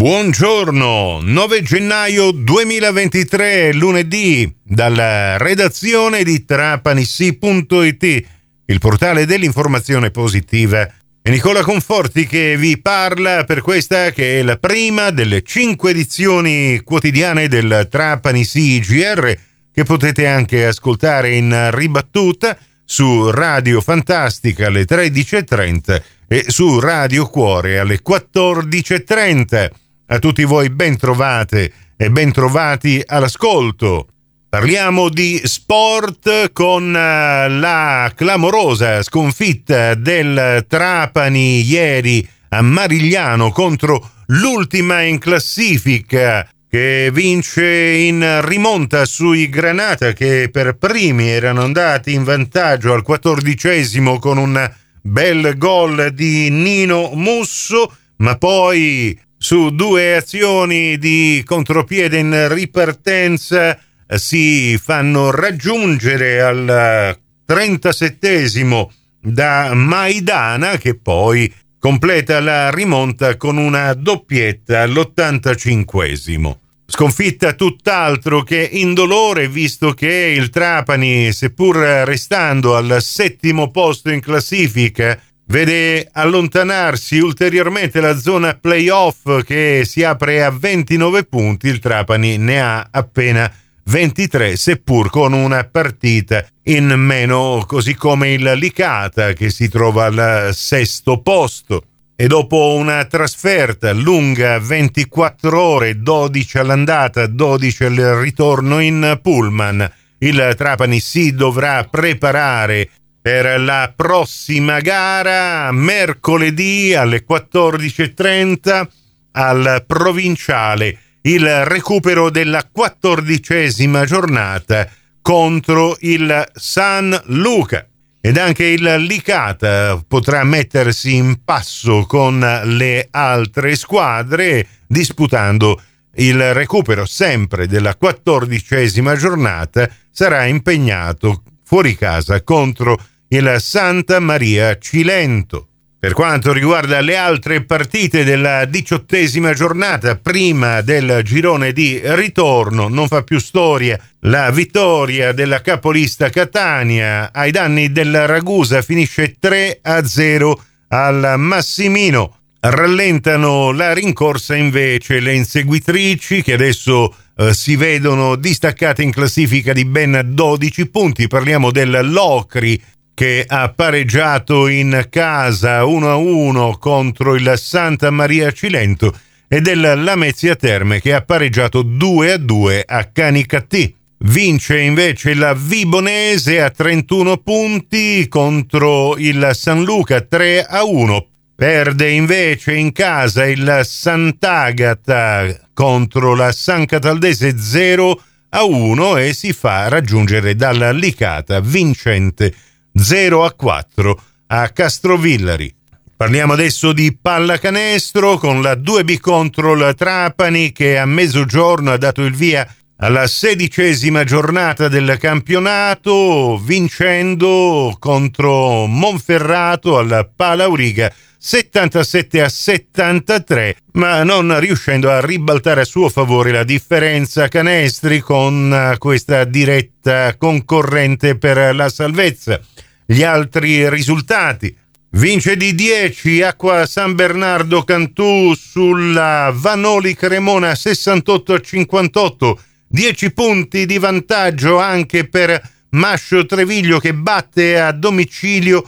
Buongiorno, 9 gennaio 2023, lunedì, dalla redazione di trapanissi.it, il portale dell'informazione positiva. È Nicola Conforti che vi parla per questa che è la prima delle cinque edizioni quotidiane del Trapani CGR che potete anche ascoltare in ribattuta su Radio Fantastica alle 13.30 e su Radio Cuore alle 14.30. A tutti voi ben trovate e ben trovati all'ascolto. Parliamo di sport con eh, la clamorosa sconfitta del Trapani ieri a Marigliano contro l'ultima in classifica che vince in rimonta sui Granata che per primi erano andati in vantaggio al quattordicesimo con un bel gol di Nino Musso, ma poi su due azioni di contropiede in ripartenza si fanno raggiungere al 37 da Maidana che poi completa la rimonta con una doppietta all'85 Sconfitta tutt'altro che indolore, visto che il Trapani, seppur restando al settimo posto in classifica, vede allontanarsi ulteriormente la zona playoff che si apre a 29 punti. Il Trapani ne ha appena 23, seppur con una partita in meno, così come il Licata che si trova al sesto posto e dopo una trasferta lunga 24 ore, 12 all'andata, 12 al ritorno in pullman, il Trapani si dovrà preparare per la prossima gara mercoledì alle 14.30 al provinciale il recupero della quattordicesima giornata contro il San Luca. Ed anche il Licata potrà mettersi in passo con le altre squadre disputando il recupero sempre della quattordicesima giornata sarà impegnato fuori casa contro il Santa Maria Cilento. Per quanto riguarda le altre partite della diciottesima giornata, prima del girone di ritorno, non fa più storia la vittoria della capolista Catania ai danni del Ragusa finisce 3 a 0 al Massimino. Rallentano la rincorsa invece le inseguitrici che adesso eh, si vedono distaccate in classifica di ben 12 punti. Parliamo del Locri che ha pareggiato in casa 1-1 contro il Santa Maria Cilento e del Lamezia Terme che ha pareggiato 2-2 a Canicattì. Vince invece la Vibonese a 31 punti contro il San Luca 3 1. Perde invece in casa il Sant'Agata contro la San Cataldese 0 1 e si fa raggiungere dalla Licata vincente 0 a 4 a Castrovillari. Parliamo adesso di pallacanestro con la 2B contro la Trapani che a mezzogiorno ha dato il via alla sedicesima giornata del campionato vincendo contro Monferrato alla Palauriga 77 a 73, ma non riuscendo a ribaltare a suo favore la differenza canestri con questa diretta concorrente per la salvezza. Gli altri risultati. Vince di 10 Acqua San Bernardo Cantù sulla Vanoli Cremona 68 a 58, 10 punti di vantaggio anche per Mascio Treviglio che batte a domicilio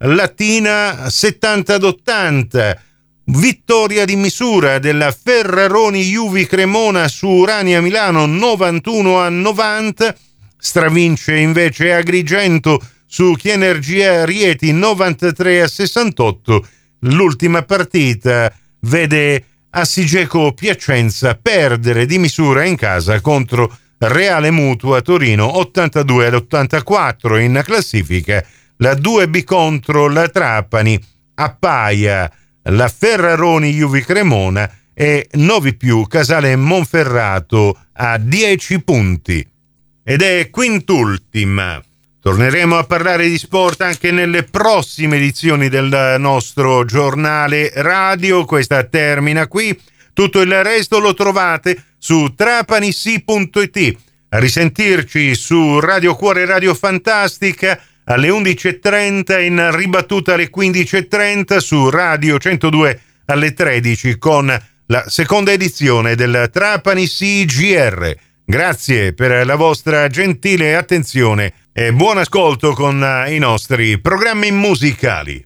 Latina 70 ad 80. Vittoria di misura della Ferraroni Juvi Cremona su Urania Milano 91 a 90. Stravince invece Agrigento su Chienergia Rieti 93 a 68. L'ultima partita vede Assigeco Piacenza perdere di misura in casa contro Reale Mutua Torino 82 ad 84 in classifica la 2B contro la Trapani, Appaia, la Ferraroni Juvi Cremona e Novi più Casale Monferrato a 10 punti. Ed è quintultima. Torneremo a parlare di sport anche nelle prossime edizioni del nostro giornale radio. Questa termina qui. Tutto il resto lo trovate su trapanissi.it. A risentirci su Radio Cuore Radio Fantastica alle 11.30 in ribattuta alle 15.30 su Radio 102 alle 13 con la seconda edizione del Trapani CGR. Grazie per la vostra gentile attenzione e buon ascolto con i nostri programmi musicali.